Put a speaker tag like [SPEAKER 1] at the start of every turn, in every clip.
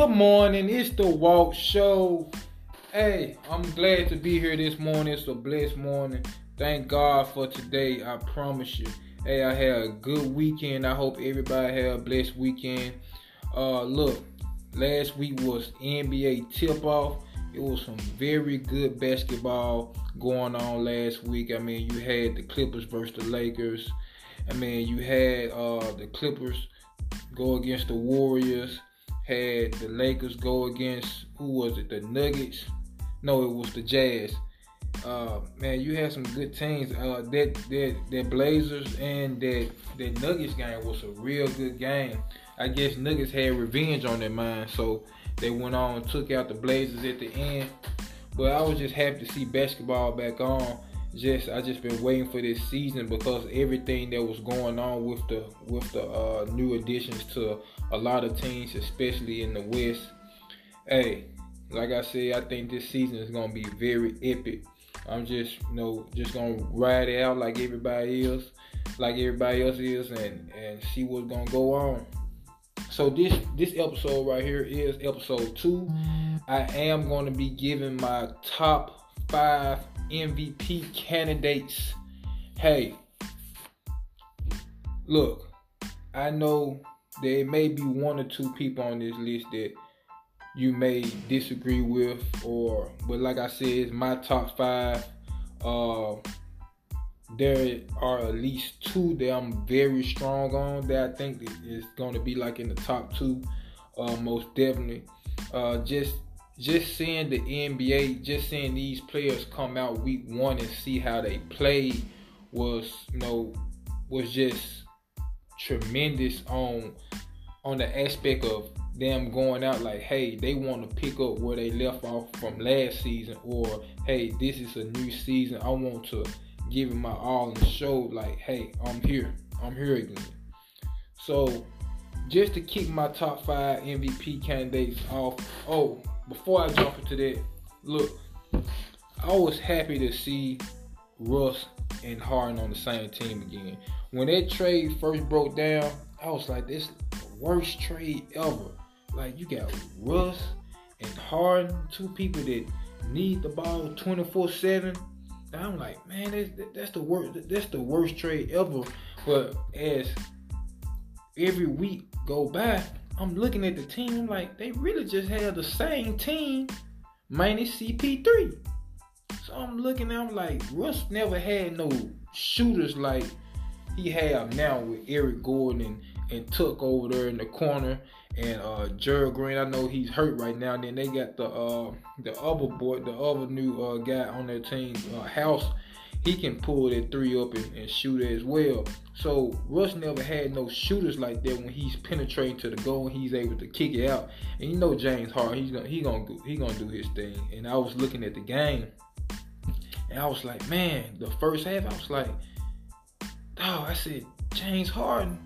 [SPEAKER 1] Good morning. It's the Walk Show. Hey, I'm glad to be here this morning. It's a blessed morning. Thank God for today. I promise you. Hey, I had a good weekend. I hope everybody had a blessed weekend. Uh, look, last week was NBA tip off. It was some very good basketball going on last week. I mean, you had the Clippers versus the Lakers. I mean, you had uh, the Clippers go against the Warriors had the Lakers go against who was it? The Nuggets? No, it was the Jazz. Uh, man, you had some good teams. Uh, that that that Blazers and that that Nuggets game was a real good game. I guess Nuggets had revenge on their mind, so they went on and took out the Blazers at the end. But I was just happy to see basketball back on just I just been waiting for this season because everything that was going on with the with the uh, new additions to a lot of teams, especially in the West. Hey, like I said, I think this season is gonna be very epic. I'm just you know just gonna ride it out like everybody else, like everybody else is, and and see what's gonna go on. So this this episode right here is episode two. I am to be giving my top five MVP candidates. Hey, look, I know there may be one or two people on this list that you may disagree with, or but like I said, it's my top five. Uh, there are at least two that I'm very strong on that I think is going to be like in the top two, uh, most definitely. Uh, just just seeing the NBA, just seeing these players come out week one and see how they play was, you know, was just tremendous on on the aspect of them going out like, hey, they want to pick up where they left off from last season, or hey, this is a new season. I want to give it my all and show like, hey, I'm here. I'm here again. So just to kick my top five MVP candidates off. Oh, before I jump into that, look, I was happy to see Russ and Harden on the same team again. When that trade first broke down, I was like, this the worst trade ever. Like you got Russ and Harden, two people that need the ball 24-7. I'm like, man, that's, that's the worst. That's the worst trade ever. But as every week go by, I'm looking at the team. Like, they really just have the same team minus CP3. So I'm looking at them like Russ never had no shooters like he have now with Eric Gordon and, and Tuck over there in the corner and uh Gerald Green. I know he's hurt right now. And then they got the uh the other boy, the other new uh, guy on their team, uh, House he can pull that three up and, and shoot as well. So Russ never had no shooters like that when he's penetrating to the goal and he's able to kick it out. And you know James Harden, he's gonna he gonna he gonna do his thing. And I was looking at the game, and I was like, man, the first half, I was like, oh, I said James Harden.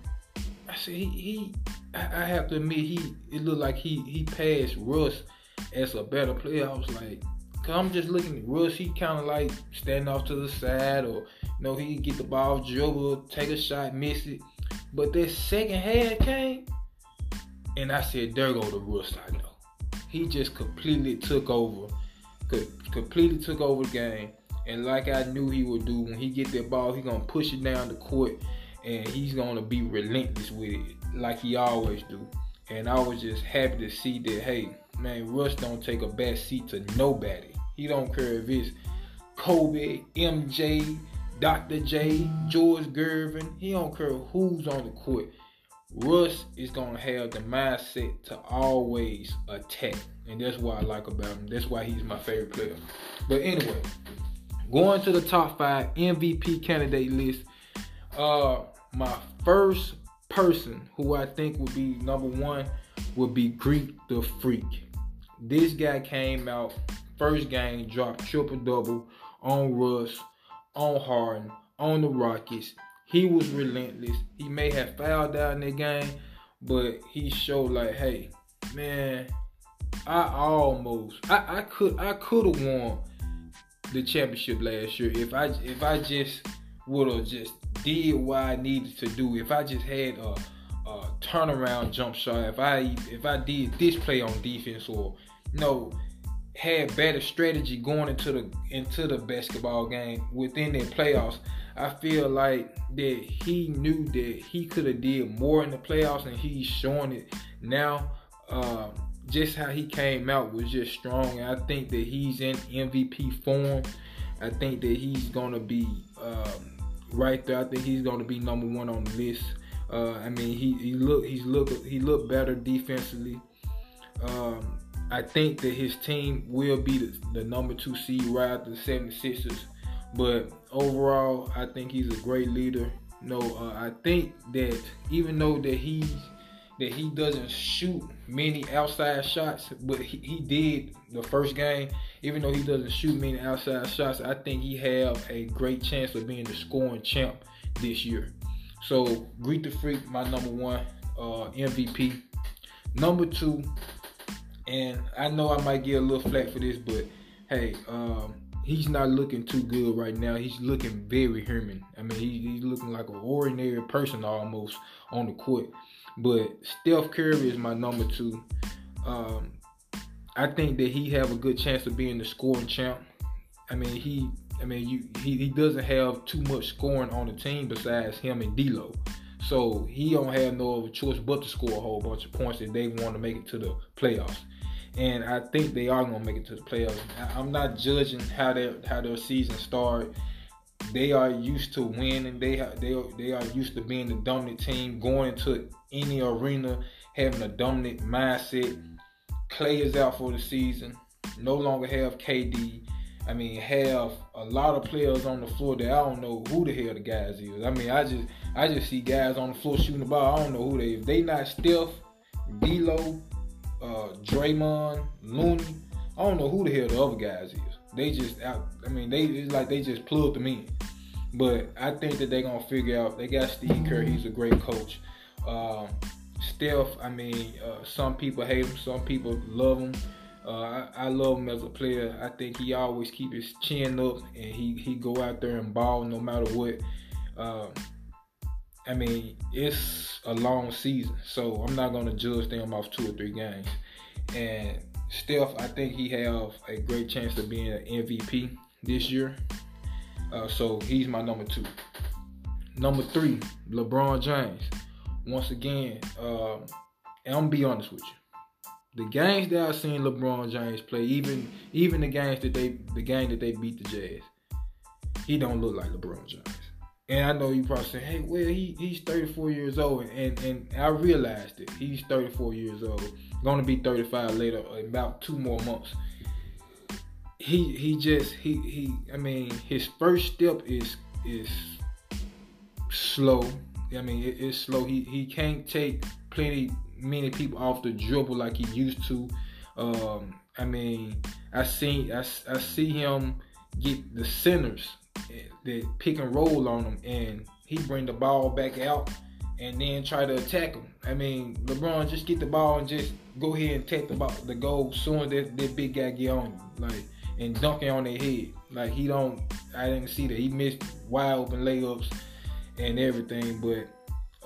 [SPEAKER 1] I said he he I, I have to admit he it looked like he he passed Russ as a better player. I was like, Cause I'm just looking at Russ. He kind of like standing off to the side, or you know, he get the ball, dribble, take a shot, miss it. But that second half came, and I said, "There go the Russ I know." He just completely took over, completely took over the game, and like I knew he would do when he get that ball, he gonna push it down the court, and he's gonna be relentless with it, like he always do. And I was just happy to see that. Hey, man, Russ don't take a bad seat to nobody. He don't care if it's Kobe, MJ, Dr. J, George Gervin. He don't care who's on the court. Russ is gonna have the mindset to always attack, and that's what I like about him. That's why he's my favorite player. But anyway, going to the top five MVP candidate list. Uh, my first person who I think would be number one would be Greek the Freak. This guy came out First game, dropped triple double on Russ, on Harden, on the Rockets. He was relentless. He may have fouled out in the game, but he showed like, hey, man, I almost, I, I could, I could have won the championship last year if I, if I just would have just did what I needed to do. If I just had a, a turnaround jump shot, if I if I did this play on defense or you know had better strategy going into the into the basketball game within the playoffs, I feel like that he knew that he could have did more in the playoffs and he's showing it now. Um, just how he came out was just strong. I think that he's in MVP form. I think that he's gonna be um, right there. I think he's gonna be number one on the list. Uh, I mean, he he look he's look he looked better defensively. Um, I think that his team will be the, the number two seed right after the 76ers. But overall, I think he's a great leader. No, uh, I think that even though that he's that he doesn't shoot many outside shots, but he, he did the first game. Even though he doesn't shoot many outside shots, I think he have a great chance of being the scoring champ this year. So Greek the Freak, my number one uh, MVP. Number two, and I know I might get a little flack for this, but hey, um, he's not looking too good right now. He's looking very human. I mean, he, he's looking like an ordinary person almost on the court. But Steph Curry is my number two. Um, I think that he have a good chance of being the scoring champ. I mean, he, I mean, you, he, he doesn't have too much scoring on the team besides him and D'Lo. So he don't have no other choice but to score a whole bunch of points if they want to make it to the playoffs. And I think they are gonna make it to the playoffs. I'm not judging how their how their season started they are used to winning. They they they are used to being the dominant team, going into any arena, having a dominant mindset. Clay is out for the season. No longer have KD. I mean, have a lot of players on the floor that I don't know who the hell the guys is. I mean, I just I just see guys on the floor shooting the ball. I don't know who they. If they not Steph, D'Lo, uh, Draymond, Looney, I don't know who the hell the other guys is. They just. I mean, they it's like they just plugged them in. But I think that they're gonna figure out. They got Steve Kerr. He's a great coach. Um, Steph. I mean, uh, some people hate him. Some people love him. Uh, I, I, love him as a player. I think he always keep his chin up and he he go out there and ball no matter what. I mean, it's a long season, so I'm not gonna judge them off two or three games. And Steph, I think he have a great chance of being an MVP this year. Uh, so he's my number two. Number three, LeBron James. Once again, uh, and I'm gonna be honest with you. The games that I've seen LeBron James play, even even the games that they the game that they beat the Jazz, he don't look like LeBron James. And I know you probably say, hey, well, he, he's 34 years old. And, and I realized it. He's 34 years old. Going to be 35 later, about two more months. He he just he he I mean his first step is is slow. I mean it, it's slow. He he can't take plenty many people off the dribble like he used to. Um, I mean I see I, I see him get the centers that pick and roll on him, and he bring the ball back out and then try to attack him. I mean, LeBron just get the ball and just go ahead and take the ball, the goal soon that, that big guy get on you, like and dunking on their head. Like he don't, I didn't see that he missed wide open layups and everything, but.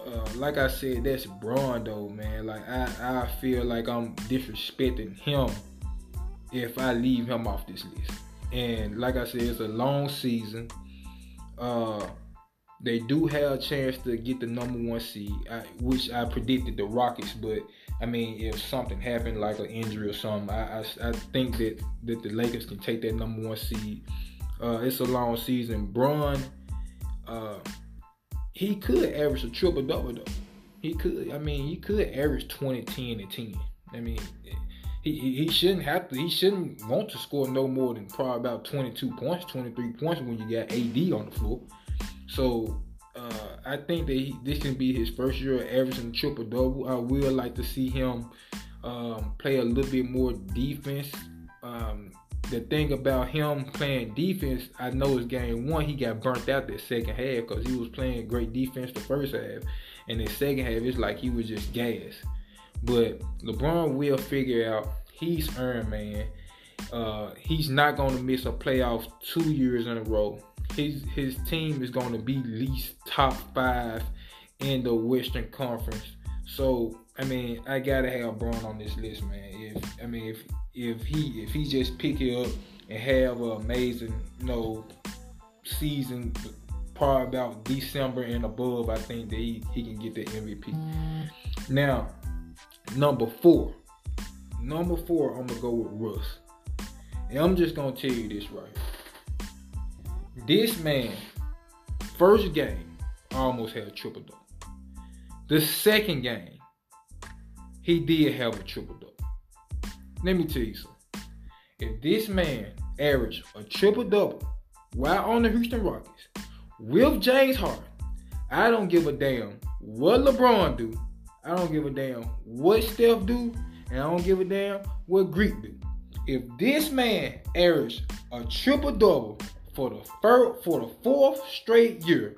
[SPEAKER 1] Uh, like I said, that's Bron though, man. Like I, I feel like I'm disrespecting him if I leave him off this list. And like I said, it's a long season. Uh, they do have a chance to get the number one seed, I, which I predicted the Rockets. But I mean, if something happened like an injury or something, I, I, I think that that the Lakers can take that number one seed. Uh, it's a long season. Bron, uh, he could average a triple double though. He could. I mean, he could average 20, 10, and 10. I mean, he, he shouldn't have to. He shouldn't want to score no more than probably about 22 points, 23 points when you got AD on the floor. So uh, I think that he, this can be his first year of averaging triple double. I would like to see him um, play a little bit more defense. Um, the thing about him playing defense, I know is game one, he got burnt out that second half because he was playing great defense the first half. And the second half, it's like he was just gas. But LeBron will figure out he's earned, man. Uh, he's not going to miss a playoff two years in a row. His his team is going to be least top five in the Western Conference. So I mean, I gotta have Bron on this list, man. If I mean, if if he if he just pick it up and have an amazing, you know, season, probably about December and above, I think that he, he can get the MVP. Now, number four. Number four, I'm gonna go with Russ. And I'm just gonna tell you this right. This man, first game, almost had a triple double. The second game, he did have a triple double. Let me tell you something. If this man averaged a triple double while on the Houston Rockets with James Harden, I don't give a damn what LeBron do. I don't give a damn what Steph do, and I don't give a damn what Greek do. If this man averaged a triple double for the third, for the fourth straight year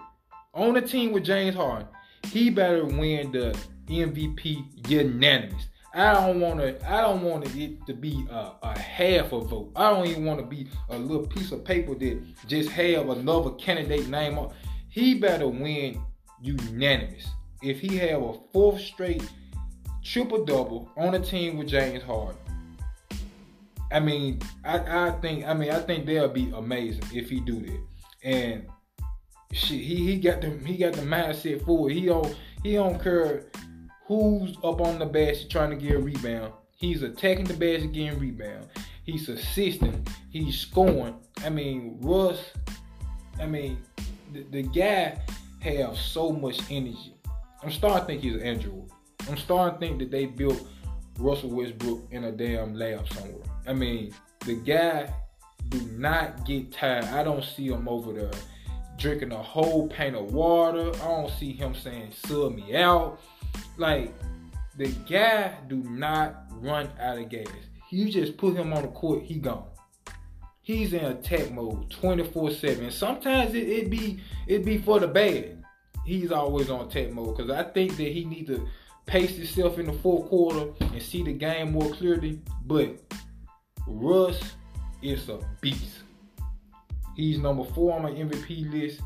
[SPEAKER 1] on a team with James Harden, he better win the MVP unanimous. I don't want to. I don't want it to be a, a, half a vote. I don't even want to be a little piece of paper that just have another candidate name on. He better win unanimous. If he have a fourth straight triple double on a team with James Harden, I mean, I, I think. I mean, I think they'll be amazing if he do that. And shit, he he got the he got the mindset for it. He don't he don't care who's up on the basket trying to get a rebound. He's attacking the basket, getting rebound. He's assisting. He's scoring. I mean, Russ. I mean, the, the guy have so much energy. I'm starting to think he's an android. I'm starting to think that they built Russell Westbrook in a damn lab somewhere. I mean, the guy do not get tired. I don't see him over there drinking a whole pint of water. I don't see him saying sub me out. Like the guy do not run out of gas. You just put him on the court, he gone. He's in attack mode 24-7. sometimes it, it be it be for the bad. He's always on attack mode. Cause I think that he needs to pace himself in the fourth quarter and see the game more clearly. But Russ is a beast. He's number four on my MVP list.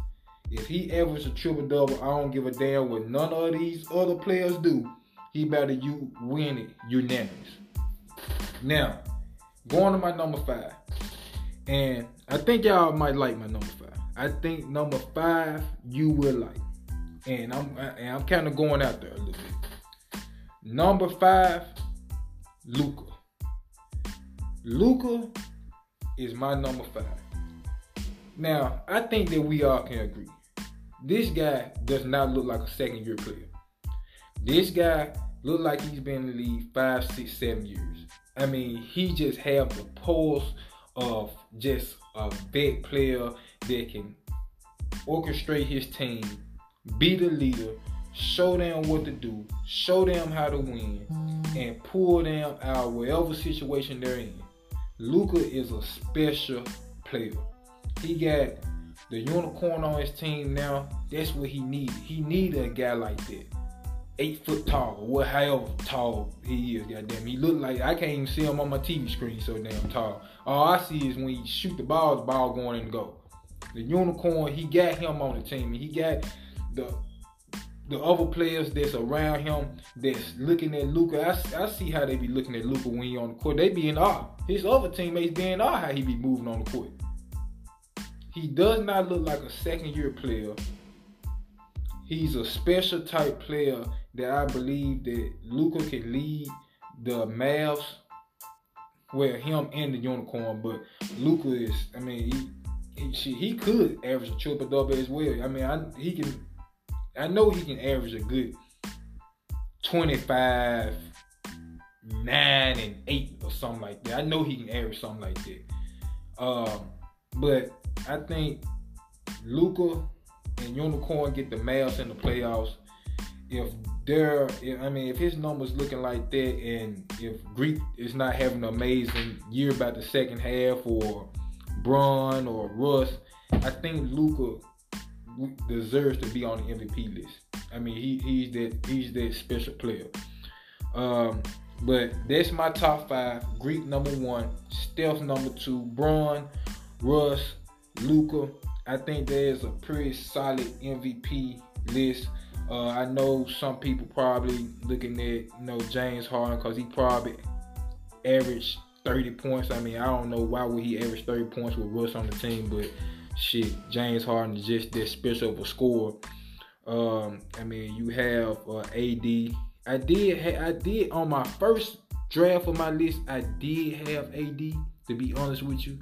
[SPEAKER 1] If he averages a triple double, I don't give a damn what none of these other players do. He better you win it unanimous. Now, going to my number five, and I think y'all might like my number five. I think number five you will like, and I'm and I'm kind of going out there a little bit. Number five, Luka. Luka is my number five. Now, I think that we all can agree. This guy does not look like a second year player. This guy look like he's been in the league five, six, seven years. I mean, he just have the pulse of just a big player that can orchestrate his team, be the leader, show them what to do, show them how to win, and pull them out whatever situation they're in. Luka is a special player. He got the unicorn on his team now. That's what he needed. He needed a guy like that. Eight foot tall, or however tall he is, goddamn. He look like I can't even see him on my TV screen so damn tall. All I see is when he shoot the ball, the ball going in the. The unicorn, he got him on the team. And he got the the other players that's around him that's looking at Luka. I, I see how they be looking at Luka when he on the court. They be in awe. His other teammates be in awe how he be moving on the court. He does not look like a second year player. He's a special type player that I believe that Luka can lead the Mavs. Well, him and the unicorn, but Luka is. I mean, he he, he could average a triple double as well. I mean, I, he can. I know he can average a good twenty-five, nine, and eight or something like that. I know he can average something like that. Um, but I think Luka and Unicorn get the Mavs in the playoffs. If they're, I mean, if his numbers looking like that, and if Greek is not having an amazing year about the second half, or Bron or Russ, I think Luka deserves to be on the MVP list. I mean, he, he's that he's that special player. Um, but that's my top five. Greek number one, Steph number two, Bron, Russ, Luka. I think there's a pretty solid MVP list. Uh, I know some people probably looking at you know James Harden because he probably averaged 30 points. I mean, I don't know why would he average 30 points with Russ on the team, but shit, James Harden is just that special of a. Um, I mean, you have uh, AD. I did, ha- I did on my first draft of my list. I did have AD. To be honest with you,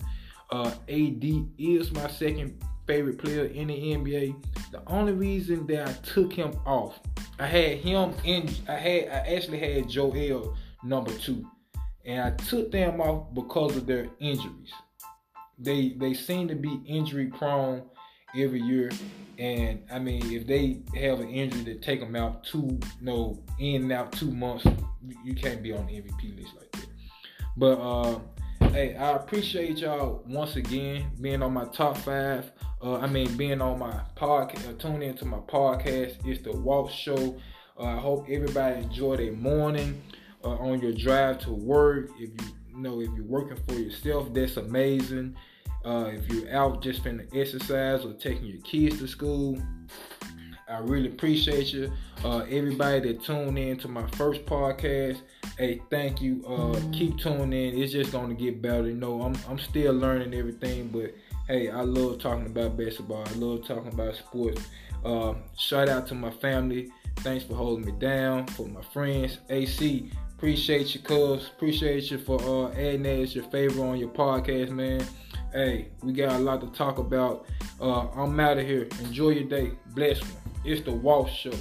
[SPEAKER 1] uh, AD is my second favorite player in the NBA. The only reason that I took him off, I had him in. I had, I actually had Joel number two and I took them off because of their injuries. They they seem to be injury prone every year, and I mean if they have an injury that take them out two no in and out two months, you can't be on the MVP list like that. But uh, hey, I appreciate y'all once again being on my top five. Uh, I mean being on my podcast, uh, tuning into my podcast. It's the Walk Show. Uh, I hope everybody enjoyed their morning uh, on your drive to work. If you, you know if you're working for yourself, that's amazing. Uh, if you're out just finna exercise or taking your kids to school, I really appreciate you. Uh, everybody that tuned in to my first podcast, hey, thank you. Uh, keep tuning in. It's just gonna get better. You know, I'm I'm still learning everything, but hey, I love talking about basketball. I love talking about sports. Uh, shout out to my family. Thanks for holding me down. For my friends, AC, Appreciate you, cuz. Appreciate you for uh, adding that as your favorite on your podcast, man. Hey, we got a lot to talk about. Uh, I'm out of here. Enjoy your day. Bless me. It's the Walsh Show.